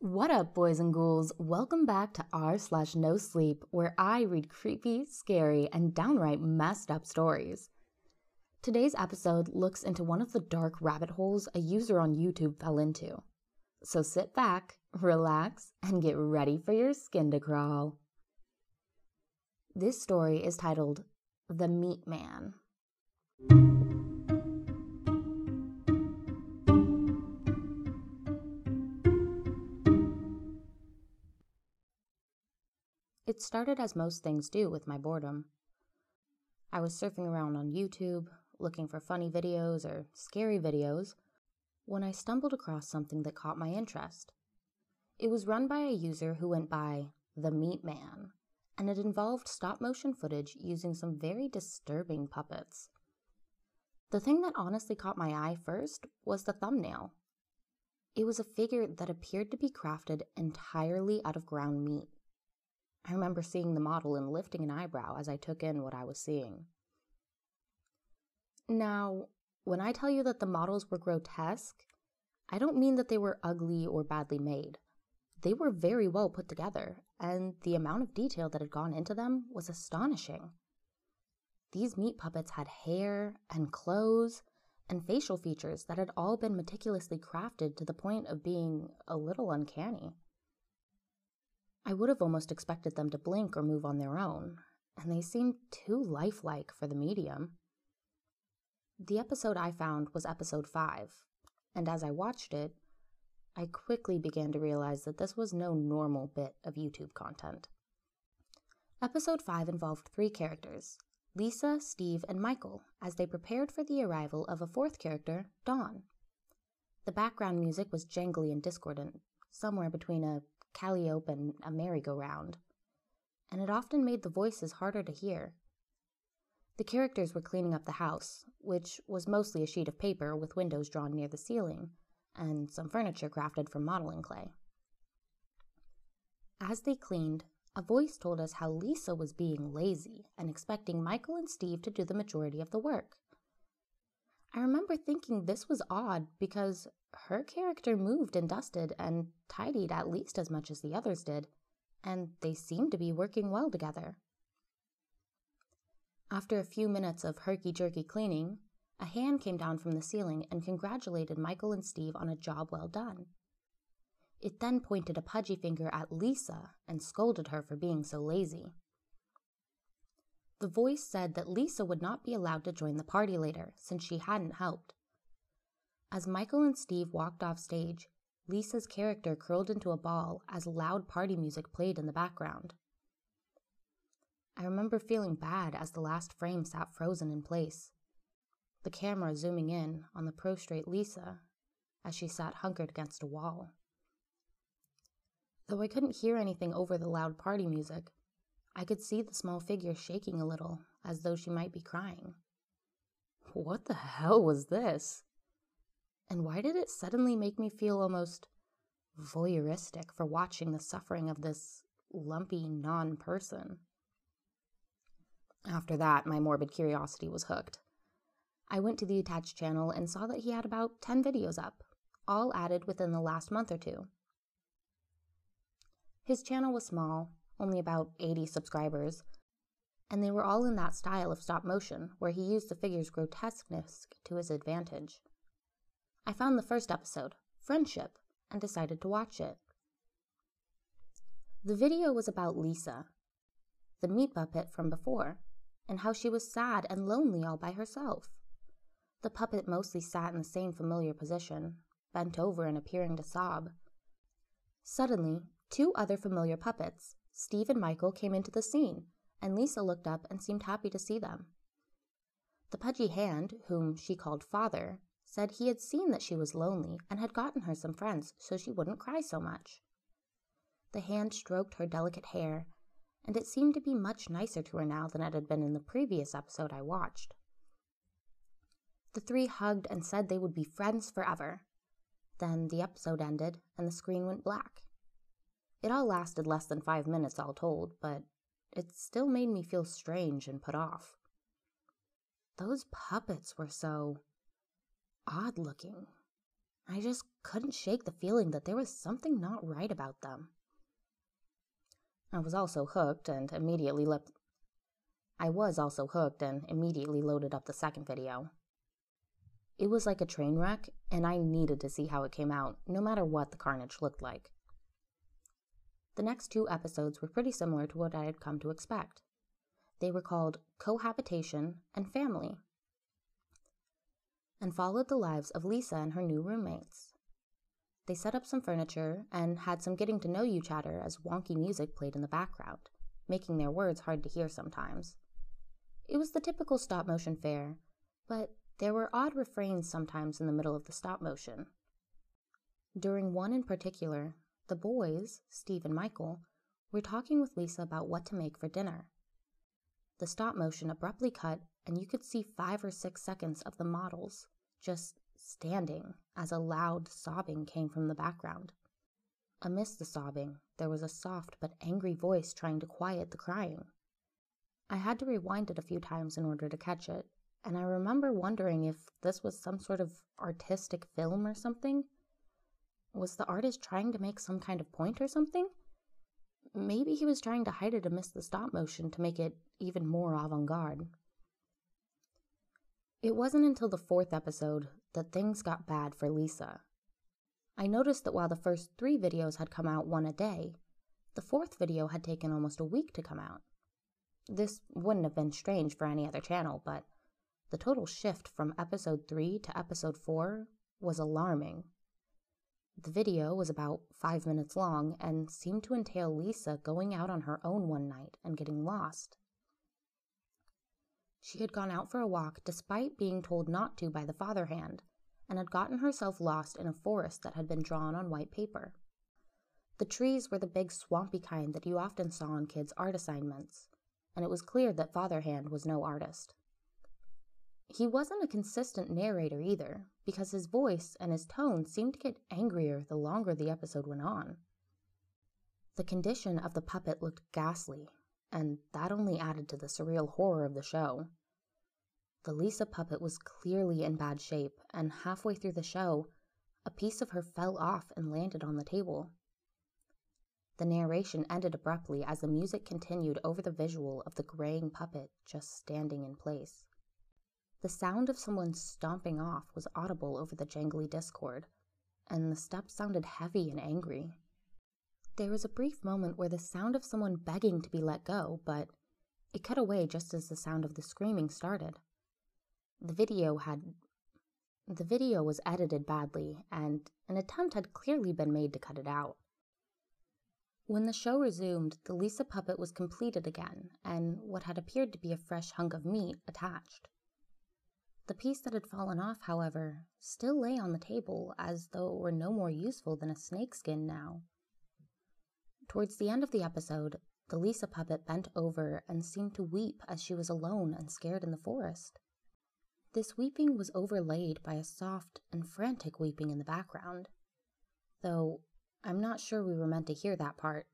What up, boys and ghouls? Welcome back to r slash no sleep, where I read creepy, scary, and downright messed up stories. Today's episode looks into one of the dark rabbit holes a user on YouTube fell into. So sit back, relax, and get ready for your skin to crawl. This story is titled The Meat Man. It started as most things do with my boredom. I was surfing around on YouTube, looking for funny videos or scary videos, when I stumbled across something that caught my interest. It was run by a user who went by The Meat Man, and it involved stop motion footage using some very disturbing puppets. The thing that honestly caught my eye first was the thumbnail. It was a figure that appeared to be crafted entirely out of ground meat. I remember seeing the model and lifting an eyebrow as I took in what I was seeing. Now, when I tell you that the models were grotesque, I don't mean that they were ugly or badly made. They were very well put together, and the amount of detail that had gone into them was astonishing. These meat puppets had hair and clothes and facial features that had all been meticulously crafted to the point of being a little uncanny. I would have almost expected them to blink or move on their own, and they seemed too lifelike for the medium. The episode I found was episode 5, and as I watched it, I quickly began to realize that this was no normal bit of YouTube content. Episode 5 involved three characters Lisa, Steve, and Michael as they prepared for the arrival of a fourth character, Dawn. The background music was jangly and discordant, somewhere between a calliope and a merry-go-round, and it often made the voices harder to hear. The characters were cleaning up the house, which was mostly a sheet of paper with windows drawn near the ceiling, and some furniture crafted from modeling clay. As they cleaned, a voice told us how Lisa was being lazy and expecting Michael and Steve to do the majority of the work. I remember thinking this was odd because her character moved and dusted and tidied at least as much as the others did, and they seemed to be working well together. After a few minutes of herky jerky cleaning, a hand came down from the ceiling and congratulated Michael and Steve on a job well done. It then pointed a pudgy finger at Lisa and scolded her for being so lazy. The voice said that Lisa would not be allowed to join the party later since she hadn't helped. As Michael and Steve walked off stage, Lisa's character curled into a ball as loud party music played in the background. I remember feeling bad as the last frame sat frozen in place, the camera zooming in on the prostrate Lisa as she sat hunkered against a wall. Though I couldn't hear anything over the loud party music, I could see the small figure shaking a little, as though she might be crying. What the hell was this? And why did it suddenly make me feel almost voyeuristic for watching the suffering of this lumpy non person? After that, my morbid curiosity was hooked. I went to the attached channel and saw that he had about 10 videos up, all added within the last month or two. His channel was small, only about 80 subscribers, and they were all in that style of stop motion where he used the figure's grotesqueness to his advantage. I found the first episode, Friendship, and decided to watch it. The video was about Lisa, the meat puppet from before, and how she was sad and lonely all by herself. The puppet mostly sat in the same familiar position, bent over and appearing to sob. Suddenly, two other familiar puppets, Steve and Michael came into the scene, and Lisa looked up and seemed happy to see them. The pudgy hand, whom she called father, said he had seen that she was lonely and had gotten her some friends so she wouldn't cry so much. The hand stroked her delicate hair, and it seemed to be much nicer to her now than it had been in the previous episode I watched. The three hugged and said they would be friends forever. Then the episode ended and the screen went black. It all lasted less than five minutes, all told, but it still made me feel strange and put off. Those puppets were so odd looking. I just couldn't shake the feeling that there was something not right about them. I was also hooked and immediately left. I was also hooked and immediately loaded up the second video. It was like a train wreck, and I needed to see how it came out, no matter what the carnage looked like. The next two episodes were pretty similar to what I had come to expect. They were called Cohabitation and Family, and followed the lives of Lisa and her new roommates. They set up some furniture and had some getting to know you chatter as wonky music played in the background, making their words hard to hear sometimes. It was the typical stop motion fare, but there were odd refrains sometimes in the middle of the stop motion. During one in particular, the boys, Steve and Michael, were talking with Lisa about what to make for dinner. The stop motion abruptly cut, and you could see five or six seconds of the models just standing as a loud sobbing came from the background. Amidst the sobbing, there was a soft but angry voice trying to quiet the crying. I had to rewind it a few times in order to catch it, and I remember wondering if this was some sort of artistic film or something. Was the artist trying to make some kind of point or something? Maybe he was trying to hide it amidst the stop motion to make it even more avant garde. It wasn't until the fourth episode that things got bad for Lisa. I noticed that while the first three videos had come out one a day, the fourth video had taken almost a week to come out. This wouldn't have been strange for any other channel, but the total shift from episode 3 to episode 4 was alarming. The video was about five minutes long and seemed to entail Lisa going out on her own one night and getting lost. She had gone out for a walk despite being told not to by the father hand, and had gotten herself lost in a forest that had been drawn on white paper. The trees were the big swampy kind that you often saw on kids' art assignments, and it was clear that Father Hand was no artist. He wasn't a consistent narrator either, because his voice and his tone seemed to get angrier the longer the episode went on. The condition of the puppet looked ghastly, and that only added to the surreal horror of the show. The Lisa puppet was clearly in bad shape, and halfway through the show, a piece of her fell off and landed on the table. The narration ended abruptly as the music continued over the visual of the graying puppet just standing in place. The sound of someone stomping off was audible over the jangly Discord, and the steps sounded heavy and angry. There was a brief moment where the sound of someone begging to be let go, but it cut away just as the sound of the screaming started. The video had the video was edited badly, and an attempt had clearly been made to cut it out. When the show resumed, the Lisa puppet was completed again, and what had appeared to be a fresh hunk of meat attached. The piece that had fallen off, however, still lay on the table as though it were no more useful than a snakeskin now. Towards the end of the episode, the Lisa puppet bent over and seemed to weep as she was alone and scared in the forest. This weeping was overlaid by a soft and frantic weeping in the background, though I'm not sure we were meant to hear that part.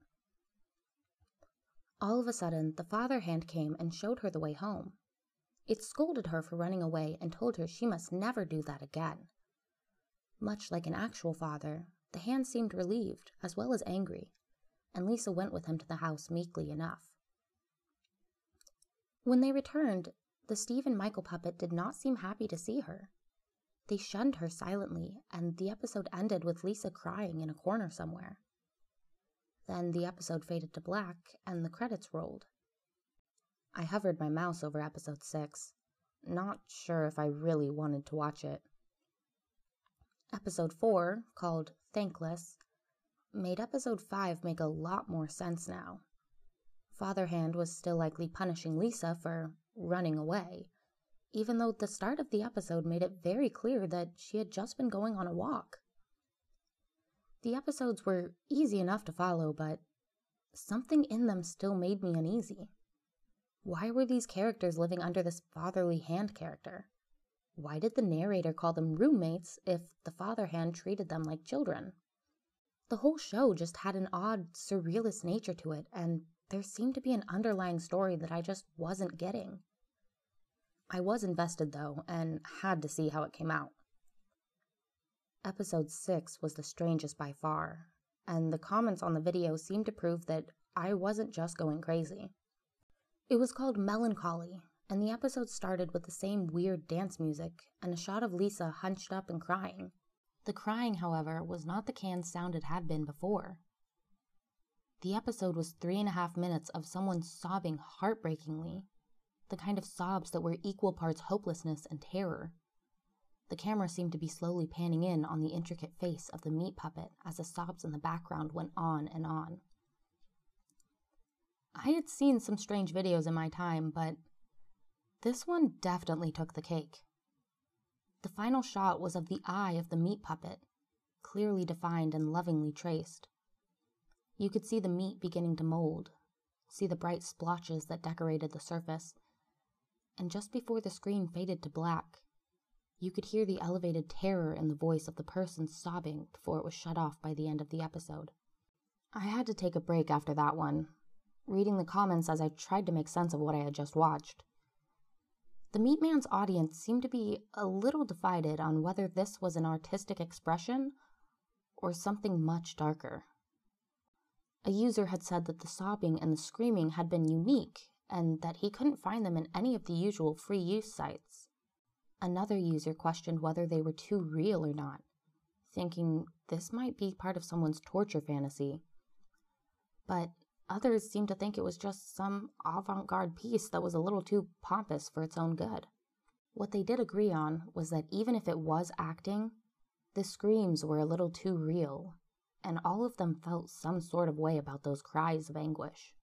All of a sudden, the father hand came and showed her the way home. It scolded her for running away and told her she must never do that again. Much like an actual father, the hand seemed relieved as well as angry, and Lisa went with him to the house meekly enough. When they returned, the Steve and Michael puppet did not seem happy to see her. They shunned her silently, and the episode ended with Lisa crying in a corner somewhere. Then the episode faded to black and the credits rolled. I hovered my mouse over episode 6, not sure if I really wanted to watch it. Episode 4, called Thankless, made episode 5 make a lot more sense now. Father Hand was still likely punishing Lisa for running away, even though the start of the episode made it very clear that she had just been going on a walk. The episodes were easy enough to follow, but something in them still made me uneasy. Why were these characters living under this fatherly hand character? Why did the narrator call them roommates if the father hand treated them like children? The whole show just had an odd, surrealist nature to it, and there seemed to be an underlying story that I just wasn't getting. I was invested though, and had to see how it came out. Episode 6 was the strangest by far, and the comments on the video seemed to prove that I wasn't just going crazy. It was called Melancholy, and the episode started with the same weird dance music and a shot of Lisa hunched up and crying. The crying, however, was not the canned sound it had been before. The episode was three and a half minutes of someone sobbing heartbreakingly, the kind of sobs that were equal parts hopelessness and terror. The camera seemed to be slowly panning in on the intricate face of the meat puppet as the sobs in the background went on and on. I had seen some strange videos in my time, but this one definitely took the cake. The final shot was of the eye of the meat puppet, clearly defined and lovingly traced. You could see the meat beginning to mold, see the bright splotches that decorated the surface, and just before the screen faded to black, you could hear the elevated terror in the voice of the person sobbing before it was shut off by the end of the episode. I had to take a break after that one, reading the comments as I tried to make sense of what I had just watched. The Meat Man's audience seemed to be a little divided on whether this was an artistic expression or something much darker. A user had said that the sobbing and the screaming had been unique and that he couldn't find them in any of the usual free use sites. Another user questioned whether they were too real or not, thinking this might be part of someone's torture fantasy. But others seemed to think it was just some avant garde piece that was a little too pompous for its own good. What they did agree on was that even if it was acting, the screams were a little too real, and all of them felt some sort of way about those cries of anguish.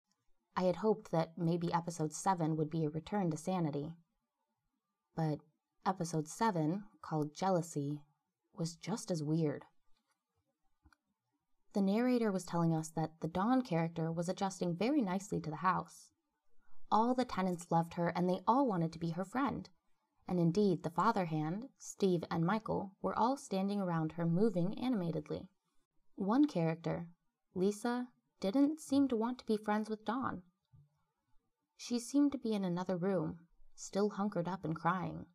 I had hoped that maybe episode 7 would be a return to sanity. But episode 7, called Jealousy, was just as weird. The narrator was telling us that the Dawn character was adjusting very nicely to the house. All the tenants loved her and they all wanted to be her friend. And indeed, the father hand, Steve, and Michael were all standing around her, moving animatedly. One character, Lisa, didn't seem to want to be friends with Dawn. She seemed to be in another room, still hunkered up and crying.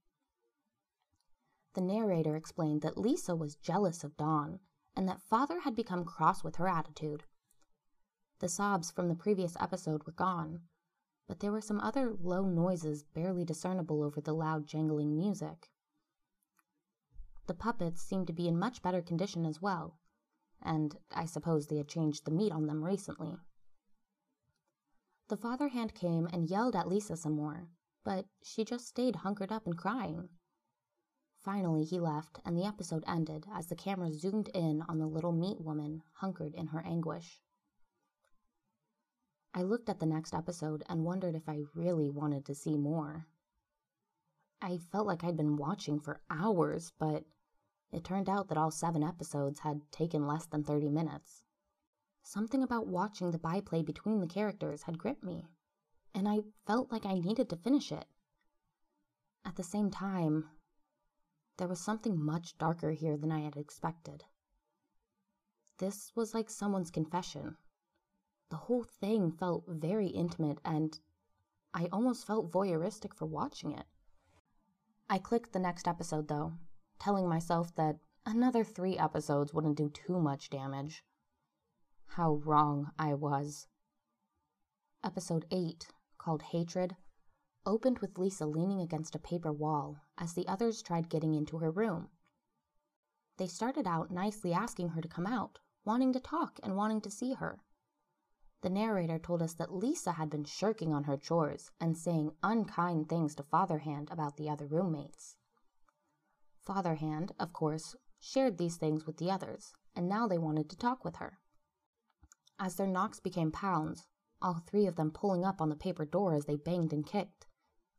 The narrator explained that Lisa was jealous of Dawn and that Father had become cross with her attitude. The sobs from the previous episode were gone, but there were some other low noises barely discernible over the loud jangling music. The puppets seemed to be in much better condition as well, and I suppose they had changed the meat on them recently. The father hand came and yelled at Lisa some more, but she just stayed hunkered up and crying. Finally, he left, and the episode ended as the camera zoomed in on the little meat woman hunkered in her anguish. I looked at the next episode and wondered if I really wanted to see more. I felt like I'd been watching for hours, but it turned out that all seven episodes had taken less than 30 minutes. Something about watching the byplay between the characters had gripped me, and I felt like I needed to finish it. At the same time, there was something much darker here than I had expected. This was like someone's confession. The whole thing felt very intimate, and I almost felt voyeuristic for watching it. I clicked the next episode, though, telling myself that another three episodes wouldn't do too much damage. How wrong I was. Episode 8, called Hatred, opened with Lisa leaning against a paper wall as the others tried getting into her room. They started out nicely asking her to come out, wanting to talk and wanting to see her. The narrator told us that Lisa had been shirking on her chores and saying unkind things to Father Hand about the other roommates. Father Hand, of course, shared these things with the others, and now they wanted to talk with her. As their knocks became pounds, all three of them pulling up on the paper door as they banged and kicked,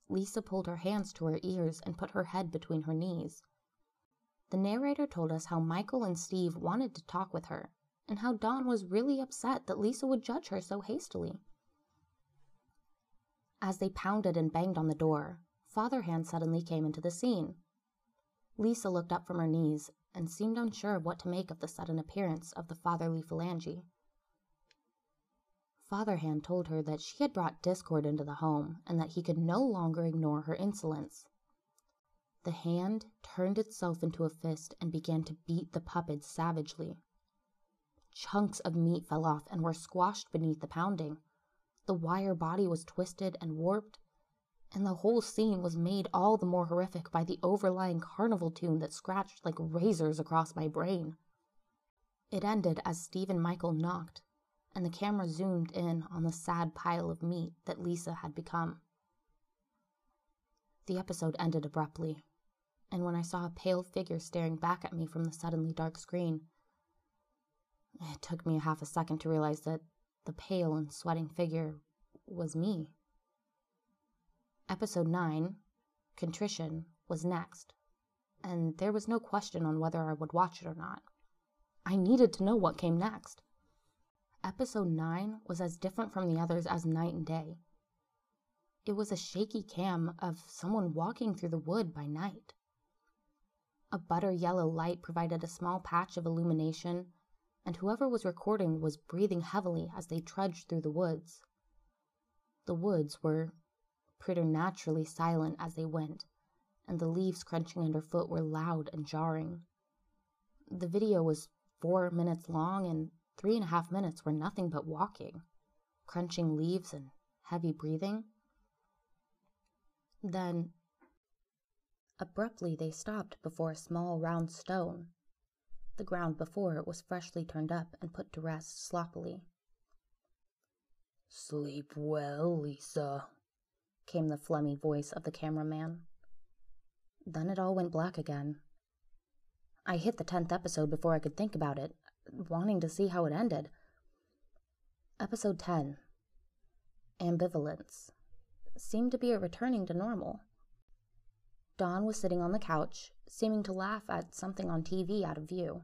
Lisa pulled her hands to her ears and put her head between her knees. The narrator told us how Michael and Steve wanted to talk with her, and how Dawn was really upset that Lisa would judge her so hastily. As they pounded and banged on the door, Father Hand suddenly came into the scene. Lisa looked up from her knees and seemed unsure of what to make of the sudden appearance of the fatherly phalange. Father Hand told her that she had brought discord into the home and that he could no longer ignore her insolence. The hand turned itself into a fist and began to beat the puppet savagely. Chunks of meat fell off and were squashed beneath the pounding. The wire body was twisted and warped, and the whole scene was made all the more horrific by the overlying carnival tune that scratched like razors across my brain. It ended as Steve and Michael knocked, and the camera zoomed in on the sad pile of meat that Lisa had become. The episode ended abruptly, and when I saw a pale figure staring back at me from the suddenly dark screen, it took me half a second to realize that the pale and sweating figure was me. Episode 9, Contrition, was next, and there was no question on whether I would watch it or not. I needed to know what came next. Episode 9 was as different from the others as night and day. It was a shaky cam of someone walking through the wood by night. A butter yellow light provided a small patch of illumination, and whoever was recording was breathing heavily as they trudged through the woods. The woods were preternaturally silent as they went, and the leaves crunching underfoot were loud and jarring. The video was four minutes long, and three and a half minutes were nothing but walking, crunching leaves, and heavy breathing. Then, abruptly, they stopped before a small round stone. The ground before it was freshly turned up and put to rest sloppily. Sleep well, Lisa, came the phlegmy voice of the cameraman. Then it all went black again. I hit the tenth episode before I could think about it, wanting to see how it ended. Episode 10 Ambivalence seemed to be a returning to normal. Dawn was sitting on the couch, seeming to laugh at something on TV out of view.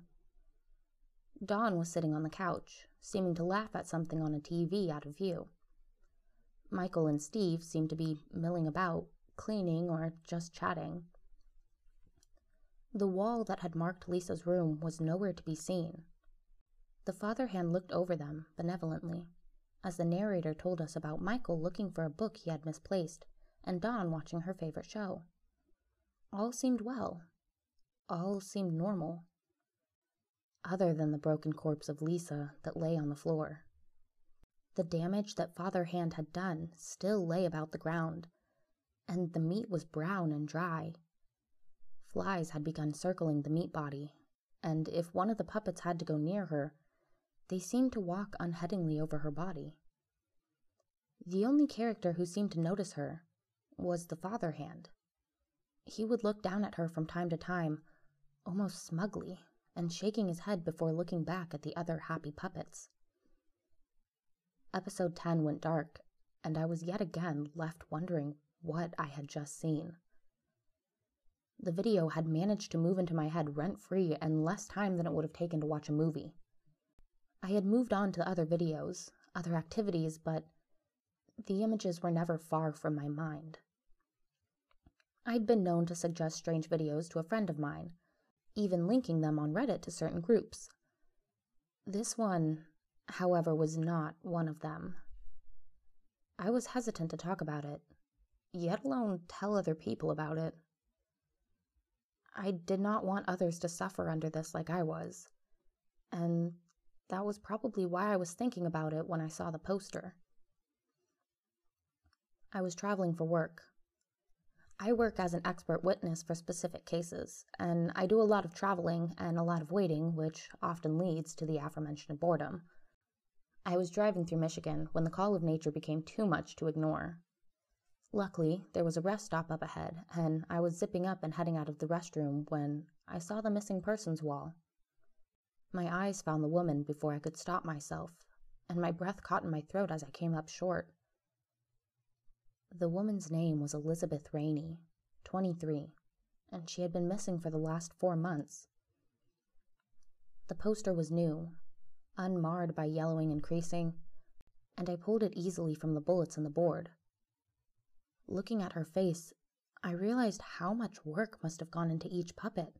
Dawn was sitting on the couch, seeming to laugh at something on a TV out of view. Michael and Steve seemed to be milling about, cleaning, or just chatting. The wall that had marked Lisa's room was nowhere to be seen. The father hand looked over them benevolently as the narrator told us about Michael looking for a book he had misplaced and Dawn watching her favorite show. All seemed well. All seemed normal. Other than the broken corpse of Lisa that lay on the floor. The damage that Father Hand had done still lay about the ground, and the meat was brown and dry. Flies had begun circling the meat body, and if one of the puppets had to go near her, they seemed to walk unheadingly over her body. The only character who seemed to notice her was the father hand. He would look down at her from time to time, almost smugly, and shaking his head before looking back at the other happy puppets. Episode 10 went dark, and I was yet again left wondering what I had just seen. The video had managed to move into my head rent free in less time than it would have taken to watch a movie. I had moved on to other videos, other activities, but the images were never far from my mind. I'd been known to suggest strange videos to a friend of mine, even linking them on Reddit to certain groups. This one, however, was not one of them. I was hesitant to talk about it, yet alone tell other people about it. I did not want others to suffer under this like I was, and that was probably why I was thinking about it when I saw the poster. I was traveling for work. I work as an expert witness for specific cases, and I do a lot of traveling and a lot of waiting, which often leads to the aforementioned boredom. I was driving through Michigan when the call of nature became too much to ignore. Luckily, there was a rest stop up ahead, and I was zipping up and heading out of the restroom when I saw the missing persons wall. My eyes found the woman before I could stop myself, and my breath caught in my throat as I came up short. The woman's name was Elizabeth Rainey, 23, and she had been missing for the last four months. The poster was new, unmarred by yellowing and creasing, and I pulled it easily from the bullets in the board. Looking at her face, I realized how much work must have gone into each puppet.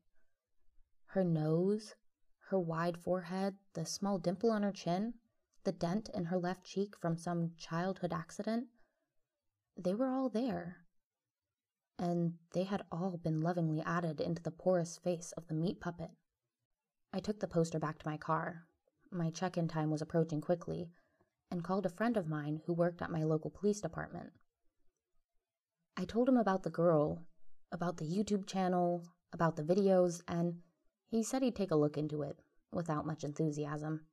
Her nose, her wide forehead, the small dimple on her chin, the dent in her left cheek from some childhood accident, they were all there. and they had all been lovingly added into the porous face of the meat puppet. I took the poster back to my car. My check in time was approaching quickly, and called a friend of mine who worked at my local police department. I told him about the girl, about the YouTube channel, about the videos, and he said he'd take a look into it, without much enthusiasm.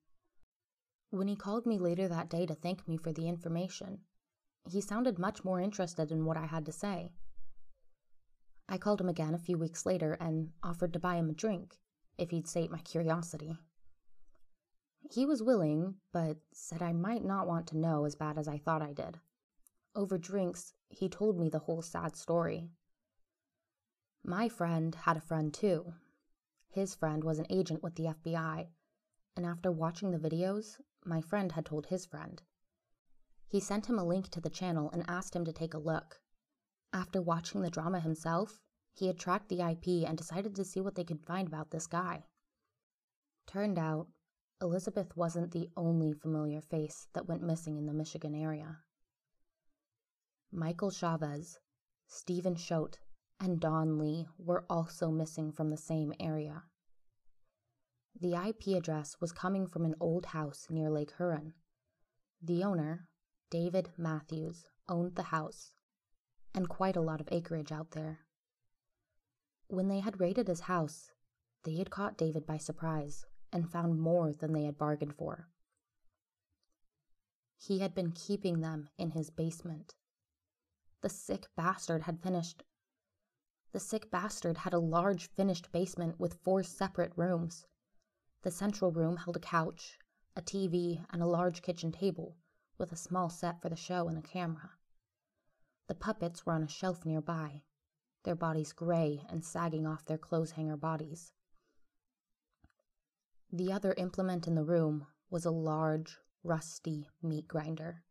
When he called me later that day to thank me for the information, he sounded much more interested in what I had to say. I called him again a few weeks later and offered to buy him a drink if he'd sate my curiosity. He was willing, but said I might not want to know as bad as I thought I did. Over drinks, he told me the whole sad story. My friend had a friend too. His friend was an agent with the FBI, and after watching the videos, my friend had told his friend. He sent him a link to the channel and asked him to take a look. After watching the drama himself, he had tracked the IP and decided to see what they could find about this guy. Turned out, Elizabeth wasn't the only familiar face that went missing in the Michigan area. Michael Chavez, Stephen Choate, and Dawn Lee were also missing from the same area. The IP address was coming from an old house near Lake Huron. The owner, David Matthews, owned the house, and quite a lot of acreage out there. When they had raided his house, they had caught David by surprise and found more than they had bargained for. He had been keeping them in his basement. The sick bastard had finished. The sick bastard had a large finished basement with four separate rooms. The central room held a couch, a TV, and a large kitchen table with a small set for the show and a camera. The puppets were on a shelf nearby, their bodies gray and sagging off their clothes hanger bodies. The other implement in the room was a large, rusty meat grinder.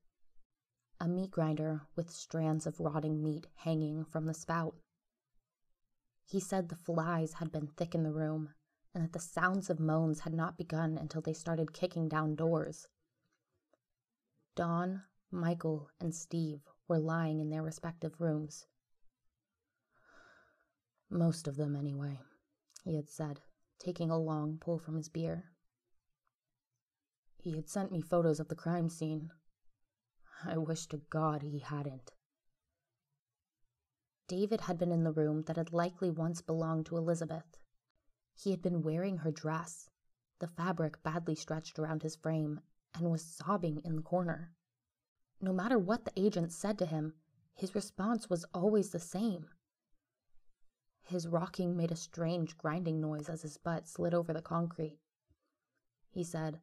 A meat grinder with strands of rotting meat hanging from the spout. He said the flies had been thick in the room and that the sounds of moans had not begun until they started kicking down doors. Dawn, Michael, and Steve were lying in their respective rooms. Most of them, anyway, he had said, taking a long pull from his beer. He had sent me photos of the crime scene. I wish to God he hadn't. David had been in the room that had likely once belonged to Elizabeth. He had been wearing her dress, the fabric badly stretched around his frame, and was sobbing in the corner. No matter what the agent said to him, his response was always the same. His rocking made a strange grinding noise as his butt slid over the concrete. He said,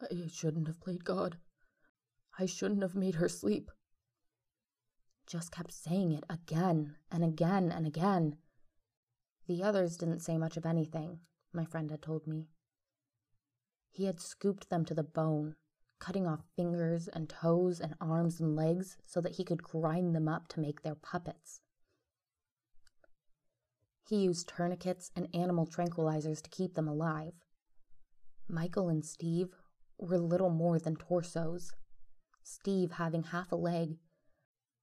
I shouldn't have played God. I shouldn't have made her sleep. Just kept saying it again and again and again. The others didn't say much of anything, my friend had told me. He had scooped them to the bone, cutting off fingers and toes and arms and legs so that he could grind them up to make their puppets. He used tourniquets and animal tranquilizers to keep them alive. Michael and Steve were little more than torsos, Steve having half a leg,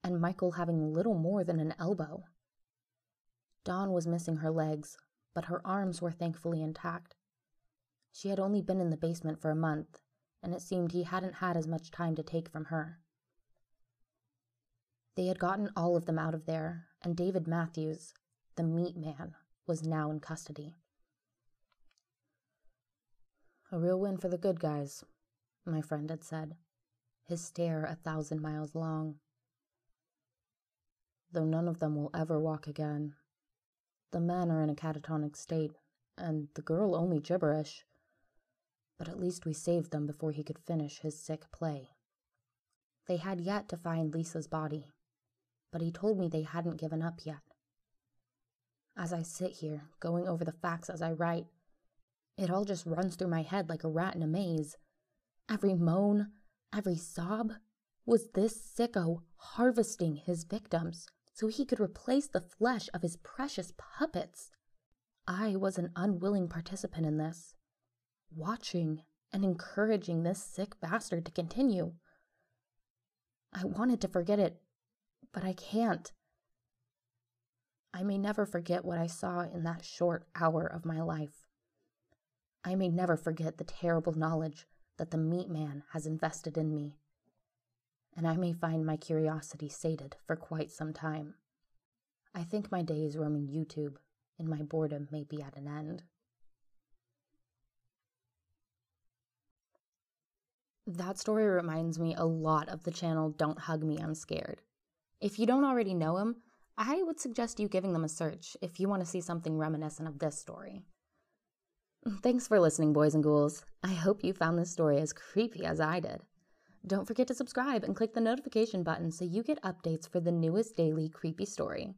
and Michael having little more than an elbow. Dawn was missing her legs, but her arms were thankfully intact. She had only been in the basement for a month, and it seemed he hadn't had as much time to take from her. They had gotten all of them out of there, and David Matthews, the meat man, was now in custody. A real win for the good guys, my friend had said, his stare a thousand miles long. Though none of them will ever walk again. The men are in a catatonic state, and the girl only gibberish. But at least we saved them before he could finish his sick play. They had yet to find Lisa's body, but he told me they hadn't given up yet. As I sit here, going over the facts as I write, it all just runs through my head like a rat in a maze. Every moan, every sob, was this sicko harvesting his victims so he could replace the flesh of his precious puppets. I was an unwilling participant in this, watching and encouraging this sick bastard to continue. I wanted to forget it, but I can't. I may never forget what I saw in that short hour of my life. I may never forget the terrible knowledge that the meat man has invested in me. And I may find my curiosity sated for quite some time. I think my days roaming YouTube and my boredom may be at an end. That story reminds me a lot of the channel Don't Hug Me, I'm Scared. If you don't already know him, I would suggest you giving them a search if you want to see something reminiscent of this story. Thanks for listening, boys and ghouls. I hope you found this story as creepy as I did. Don't forget to subscribe and click the notification button so you get updates for the newest daily creepy story.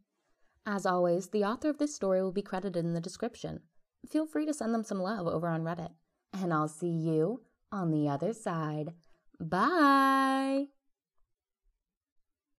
As always, the author of this story will be credited in the description. Feel free to send them some love over on Reddit. And I'll see you on the other side. Bye!